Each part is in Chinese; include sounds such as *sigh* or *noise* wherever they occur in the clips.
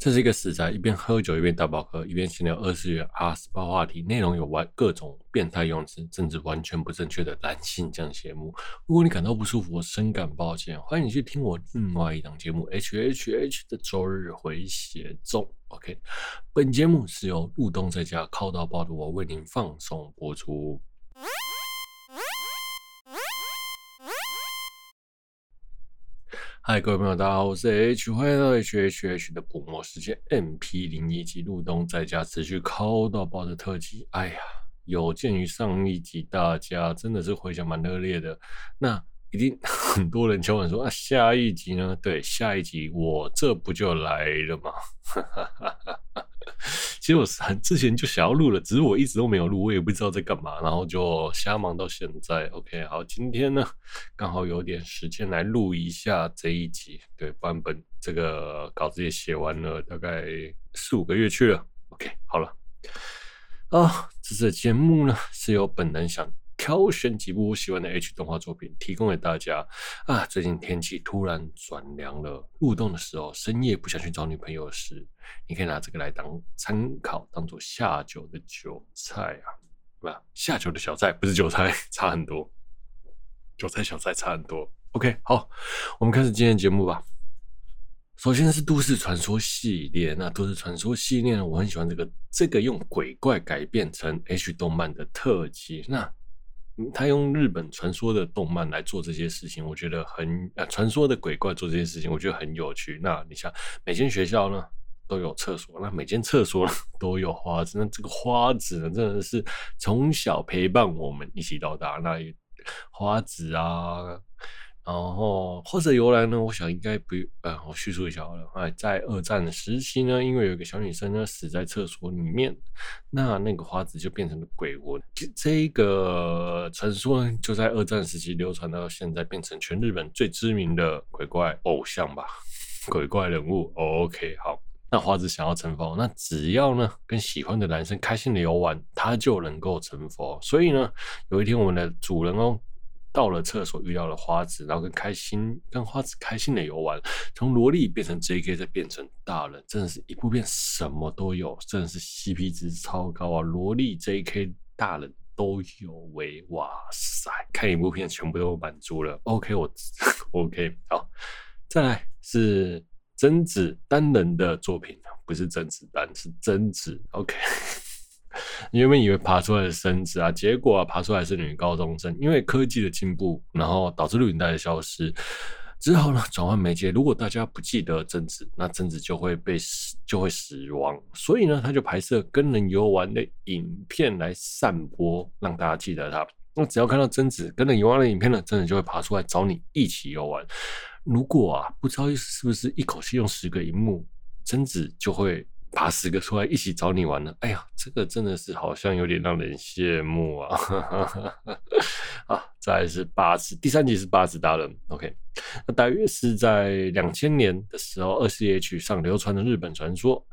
这是一个死宅，一边喝酒一边打宝盒，一边闲聊二次元啊十八话题，内容有完各种变态用词，甚至完全不正确的男性向节目。如果你感到不舒服，我深感抱歉。欢迎你去听我另外一档节目 H H H 的周日回血中。OK，本节目是由入冬在家靠到爆的我为您放送播出。嗨，各位朋友，大家好，我是 H，欢迎来到 H H H 的捕魔世界 MP 零一集，入冬在家持续抠到爆的特辑。哎呀，有鉴于上一集大家真的是回响蛮热烈的，那一定 *laughs* 很多人敲碗说啊，下一集呢？对，下一集我这不就来了吗？哈哈哈哈。*laughs* 其实我是很之前就想要录了，只是我一直都没有录，我也不知道在干嘛，然后就瞎忙到现在。OK，好，今天呢刚好有点时间来录一下这一集，对，版本这个稿子也写完了，大概四五个月去了。OK，好了，啊，这次节目呢是由本人想。挑选几部我喜欢的 H 动画作品，提供给大家啊！最近天气突然转凉了，入冬的时候，深夜不想去找女朋友时，你可以拿这个来当参考，当做下酒的韭菜啊，对吧，下酒的小菜不是韭菜，差很多，韭菜小菜差很多。OK，好，我们开始今天的节目吧。首先是都市传说系列，那都市传说系列呢，我很喜欢这个这个用鬼怪改编成 H 动漫的特辑，那。他用日本传说的动漫来做这些事情，我觉得很呃，传说的鬼怪做这些事情，我觉得很有趣。那你想每间学校呢都有厕所，那每间厕所 *laughs* 都有花子，那这个花子呢真的是从小陪伴我们一起到大。那花子啊。然后或者由来呢？我想应该不，呃，我叙述一下好了。哎，在二战的时期呢，因为有一个小女生呢死在厕所里面，那那个花子就变成了鬼魂。这个传说呢，就在二战时期流传到现在，变成全日本最知名的鬼怪偶像吧，鬼怪人物。OK，好，那花子想要成佛，那只要呢跟喜欢的男生开心的游玩，他就能够成佛。所以呢，有一天我们的主人公。到了厕所，遇到了花子，然后跟开心跟花子开心的游玩，从萝莉变成 JK，再变成大人，真的是一部片什么都有，真的是 CP 值超高啊！萝莉 JK 大人都有喂，哇塞，看一部片全部都满足了。OK，我 *laughs* OK 好，再来是贞子单人的作品，不是甄子丹，是贞子。OK。你原本以为爬出来的贞子啊，结果啊爬出来是女高中生。因为科技的进步，然后导致录影带的消失，之后呢转换媒介。如果大家不记得贞子，那贞子就会被死，就会死亡。所以呢，他就拍摄跟人游玩的影片来散播，让大家记得他。那只要看到贞子跟人游玩的影片呢，贞子就会爬出来找你一起游玩。如果啊不知道是不是一口气用十个荧幕，贞子就会。爬十个出来一起找你玩呢？哎呀，这个真的是好像有点让人羡慕啊！*laughs* 啊，再来是八子，第三集是八子大人。OK，那大约是在两千年的时候，二 C H 上流传的日本传说，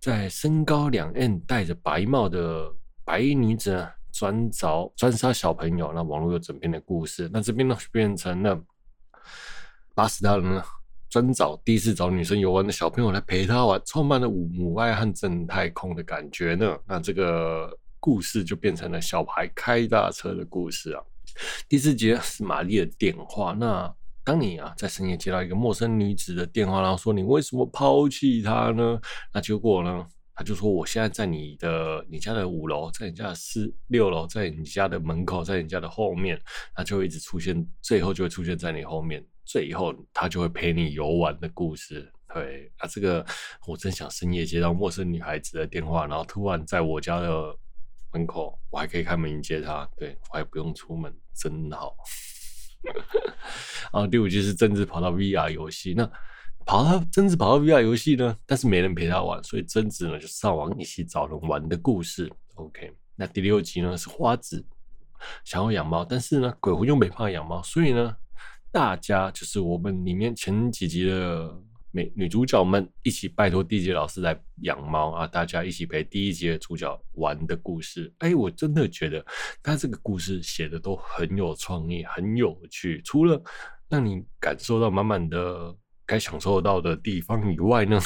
在身高两 M、戴着白帽的白衣女子呢，专找专杀小朋友。那网络有整篇的故事，那这边呢变成了八子大人呢。专找第一次找女生游玩的小朋友来陪他玩，充满了母爱和正太空的感觉呢。那这个故事就变成了小孩开大车的故事啊。第四节是玛丽的电话。那当你啊在深夜接到一个陌生女子的电话，然后说你为什么抛弃她呢？那结果呢，他就说我现在在你的你家的五楼，在你家的四六楼，在你家的门口，在你家的后面，他就会一直出现，最后就会出现在你后面。最后，他就会陪你游玩的故事。对啊，这个我真想深夜接到陌生女孩子的电话，然后突然在我家的门口，我还可以开门迎接她。对，我还不用出门，真好。然 *laughs* 后第五集是贞子跑到 VR 游戏，那跑到贞子跑到 VR 游戏呢，但是没人陪她玩，所以贞子呢就上网一起找人玩的故事。OK，那第六集呢是花子想要养猫，但是呢鬼魂又没办法养猫，所以呢。大家就是我们里面前几集的美女主角们一起拜托第一集老师来养猫啊，大家一起陪第一集的主角玩的故事。哎，我真的觉得他这个故事写的都很有创意，很有趣。除了让你感受到满满的该享受到的地方以外呢，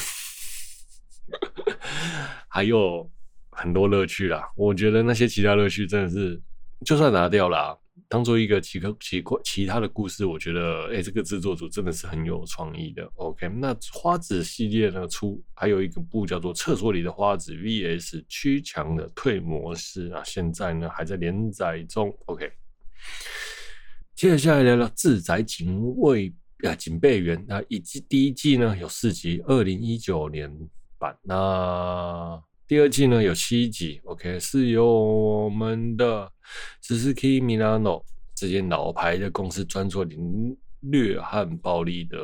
*laughs* 还有很多乐趣啦。我觉得那些其他乐趣真的是，就算拿掉了。当做一个奇个奇怪其他的故事，我觉得，哎、欸，这个制作组真的是很有创意的。OK，那花子系列呢出还有一个部叫做《厕所里的花子 VS 屈强的退模式》啊，现在呢还在连载中。OK，接下来聊聊《自宅警卫》啊，警备员啊，以及第一季呢有四集，二零一九年版。那第二季呢有七集，OK，是由我们的 Suzuki Milano 这间老牌的公司专做凌虐和暴力的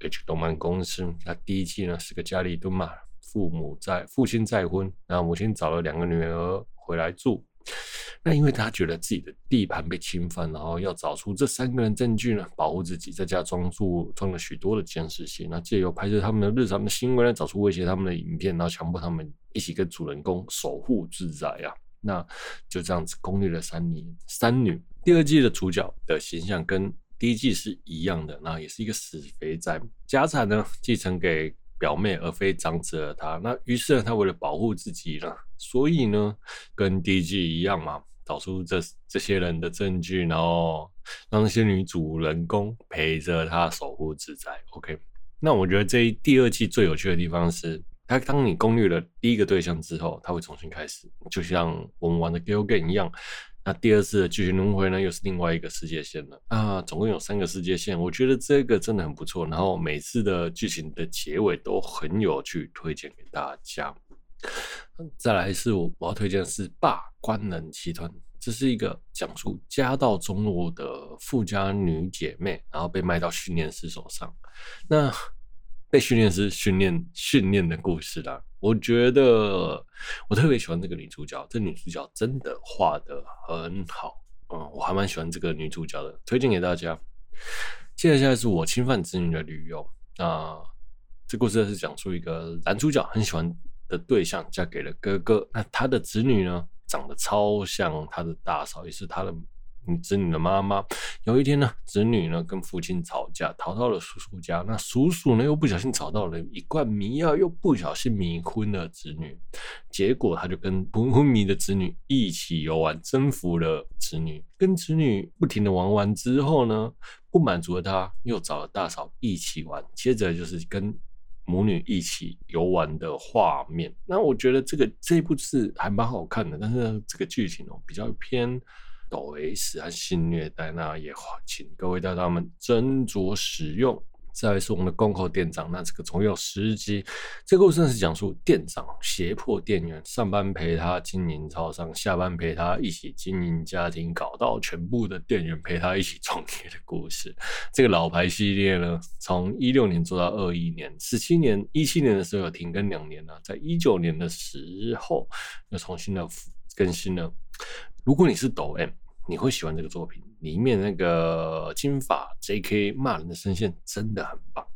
H 动漫公司。那第一季呢是个家里蹲嘛，父母在，父亲再婚，然后母亲找了两个女儿回来住。那因为他觉得自己的地盘被侵犯，然后要找出这三个人证据呢，保护自己，在家装住装了许多的监视器，那借由拍摄他们的日常的行为来找出威胁他们的影片，然后强迫他们一起跟主人公守护自宅啊。那就这样子攻略了三年三女。第二季的主角的形象跟第一季是一样的，那也是一个死肥宅，家产呢继承给表妹而非长子的他。那于是呢，他为了保护自己呢，所以呢，跟第一季一样嘛。找出这这些人的证据，然后让那些女主人公陪着他守护自在。OK，那我觉得这一第二季最有趣的地方是，他当你攻略了第一个对象之后，他会重新开始，就像我们玩的《Galgame》一样。那第二次的剧情轮回呢，又是另外一个世界线了啊！总共有三个世界线，我觉得这个真的很不错。然后每次的剧情的结尾都很有趣，推荐给大家。再来是我我要推荐的是《霸官能集团》，这是一个讲述家道中落的富家女姐妹，然后被卖到训练师手上，那被训练师训练训练的故事啦。我觉得我特别喜欢这个女主角，这女主角真的画得很好，嗯，我还蛮喜欢这个女主角的，推荐给大家。接下来是我侵犯子女的女友，那这故事是讲述一个男主角很喜欢。的对象嫁给了哥哥，那他的子女呢，长得超像他的大嫂，也是他的子女的妈妈。有一天呢，子女呢跟父亲吵架，逃到了叔叔家。那叔叔呢又不小心找到了一罐迷药，又不小心迷昏了子女。结果他就跟昏迷的子女一起游玩，征服了子女。跟子女不停的玩完之后呢，不满足的他又找了大嫂一起玩。接着就是跟。母女一起游玩的画面，那我觉得这个这部是还蛮好看的，但是，这个剧情哦比较偏抖 S 和性虐待，那也请各位大大们斟酌使用。再来是我们的宫口店长，那这个总有十集。这个故事是讲述店长胁迫店员上班陪他经营超商，下班陪他一起经营家庭，搞到全部的店员陪他一起创业的故事。*laughs* 这个老牌系列呢，从一六年做到二一年，十七年一七年的时候有停更两年了，在一九年的时候又重新的更新了。如果你是抖 M，你会喜欢这个作品。里面那个金发 J.K. 骂人的声线真的很棒，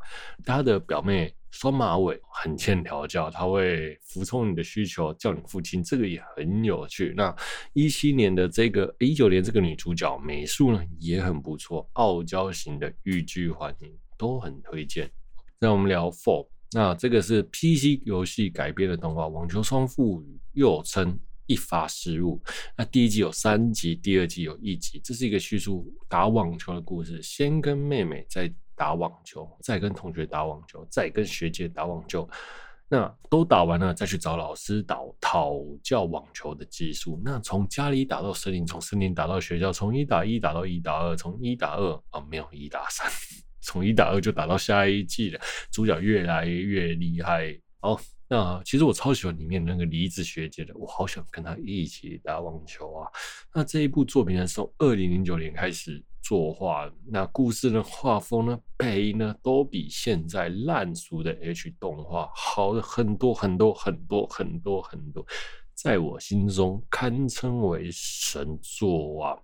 他的表妹双马尾很欠调教，他会服从你的需求叫你父亲，这个也很有趣。那一七年的这个一九年这个女主角美术呢也很不错，傲娇型的欲拒还迎都很推荐。那我们聊 Four，那这个是 PC 游戏改编的动画《网球双父语》，又称。一发失误。那第一季有三集，第二季有一集。这是一个叙述打网球的故事。先跟妹妹在打网球，再跟同学打网球，再跟学姐打网球。那都打完了，再去找老师导讨教网球的技术。那从家里打到森林，从森林打到学校，从一打一打到一打二，从一打二啊，没有一打三，从一打二就打到下一季了。主角越来越厉害哦。那其实我超喜欢里面那个梨子学姐的，我好想跟她一起打网球啊！那这一部作品呢，从二零零九年开始作画，那故事的、画风呢、配音呢，都比现在烂俗的 H 动画好了很多很多很多很多很多，在我心中堪称为神作啊！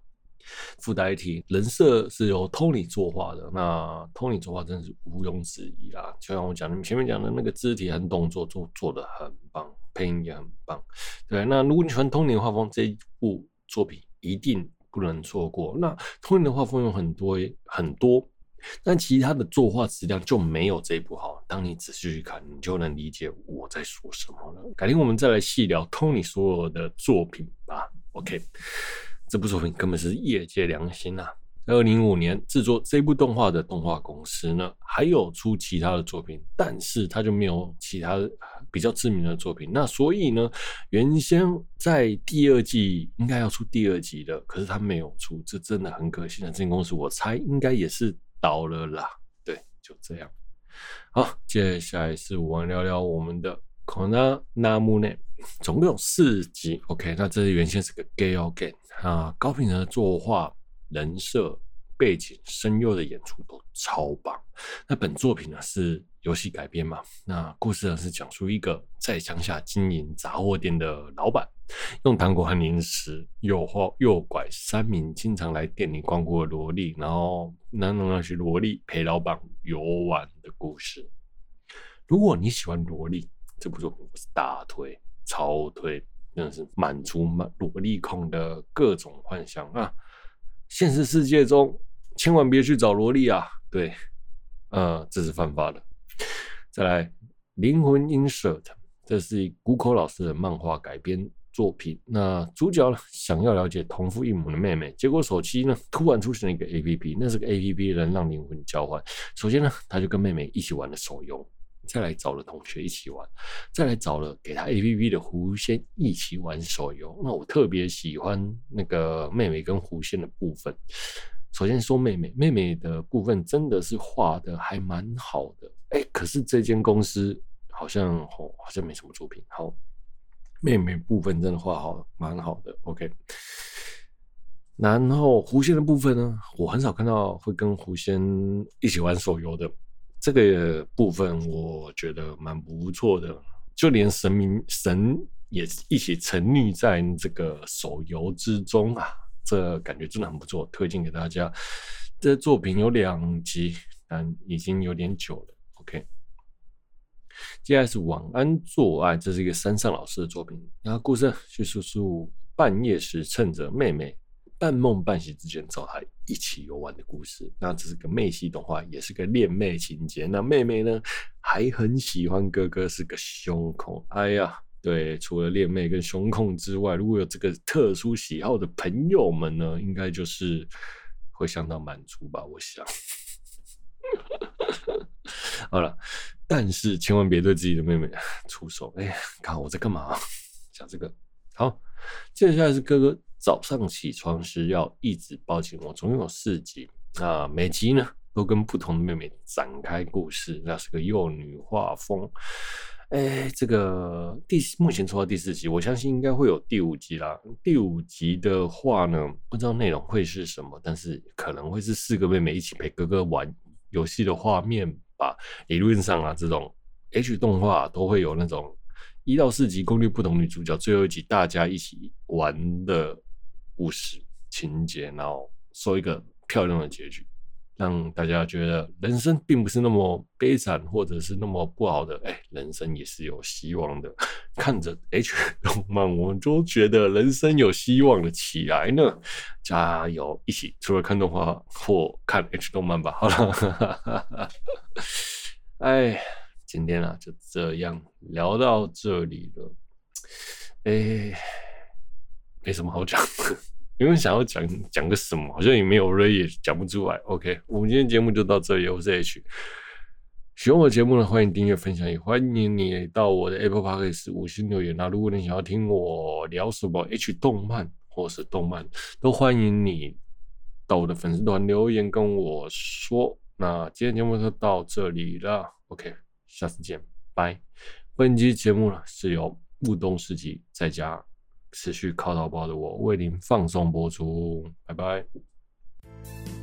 附带一提，人设是由 Tony 作画的。那 Tony 作画真的是毋庸置疑啦，就像我讲的，前面讲的那个肢体和动作做做得很棒，配音也很棒。对，那如果你喜欢 Tony 的画风，这一部作品一定不能错过。那 Tony 的画风有很多很多，但其他的作画质量就没有这一部好。当你仔细去看，你就能理解我在说什么了。改天我们再来细聊 Tony 所有的作品吧。OK，这部作品根本是业界良心啊！在二零一五年制作这部动画的动画公司呢，还有出其他的作品，但是他就没有其他比较知名的作品。那所以呢，原先在第二季应该要出第二集的，可是他没有出，这真的很可惜。那这间公司我猜应该也是。倒了啦，对，就这样。好，接下来是我们聊聊我们的《Kona Namune》，总共有四集。OK，那这原先是个 Gale Game 啊，高品质的作画、人设、背景、声优的演出都超棒。那本作品呢是游戏改编嘛？那故事呢是讲述一个在乡下经营杂货店的老板。用糖果和零食诱惑诱拐三名经常来店里光顾的萝莉，然后让那些萝莉陪老板游玩的故事。如果你喜欢萝莉，这部作品我是大推、超推，真的是满足满萝莉控的各种幻想啊！现实世界中千万别去找萝莉啊！对，呃，这是犯法的。再来，《灵魂 Insert》，这是谷口老师的漫画改编。作品，那主角呢，想要了解同父异母的妹妹，结果手机呢突然出现了一个 A P P，那是个 A P P 能让灵魂交换。首先呢，他就跟妹妹一起玩了手游，再来找了同学一起玩，再来找了给他 A P P 的狐仙一起玩手游。那我特别喜欢那个妹妹跟狐仙的部分。首先说妹妹，妹妹的部分真的是画的还蛮好的，哎、可是这间公司好像哦好像没什么作品，好。妹妹部分真的画好，蛮好的。OK，然后狐仙的部分呢，我很少看到会跟狐仙一起玩手游的。这个部分我觉得蛮不错的，就连神明神也一起沉溺在这个手游之中啊，这感觉真的很不错，推荐给大家。这作品有两集，但已经有点久了。OK。接下来是晚安做爱，这是一个山上老师的作品。然后故事叙述述半夜时趁着妹妹半梦半醒之间找他一起游玩的故事。那这是个妹系动画，也是个恋妹情节。那妹妹呢还很喜欢哥哥，是个胸控。哎呀，对，除了恋妹跟胸控之外，如果有这个特殊喜好的朋友们呢，应该就是会相当满足吧？我想。*laughs* 好了。但是千万别对自己的妹妹出手！哎呀，看我在干嘛？讲这个好。接下来是哥哥早上起床时要一直抱紧我，总共有四集啊，每集呢都跟不同的妹妹展开故事，那是个幼女画风。哎，这个第目前出到第四集，我相信应该会有第五集啦。第五集的话呢，不知道内容会是什么，但是可能会是四个妹妹一起陪哥哥玩游戏的画面吧。理论上啊，这种 H 动画都会有那种一到四集攻略不同女主角，最后一集大家一起玩的故事情节，然后收一个漂亮的结局，让大家觉得人生并不是那么悲惨，或者是那么不好的。哎，人生也是有希望的。看着 H *laughs* 动漫，我们都觉得人生有希望的起来呢。加油，一起除了看动画或看 H 动漫吧。好了。*laughs* 哎，今天啊就这样聊到这里了。哎，没什么好讲的，因为想要讲讲个什么，好像也没有人也讲不出来。OK，我们今天节目就到这里，我是 H。喜欢我节目呢，欢迎订阅分享，也欢迎你到我的 Apple Podcast 五星留言。那如果你想要听我聊什么 H 动漫或是动漫，都欢迎你到我的粉丝团留言跟我说。那今天节目就到这里了，OK，下次见，拜。本期节目呢是由雾东世纪在家持续靠到爆的我为您放送播出，拜拜。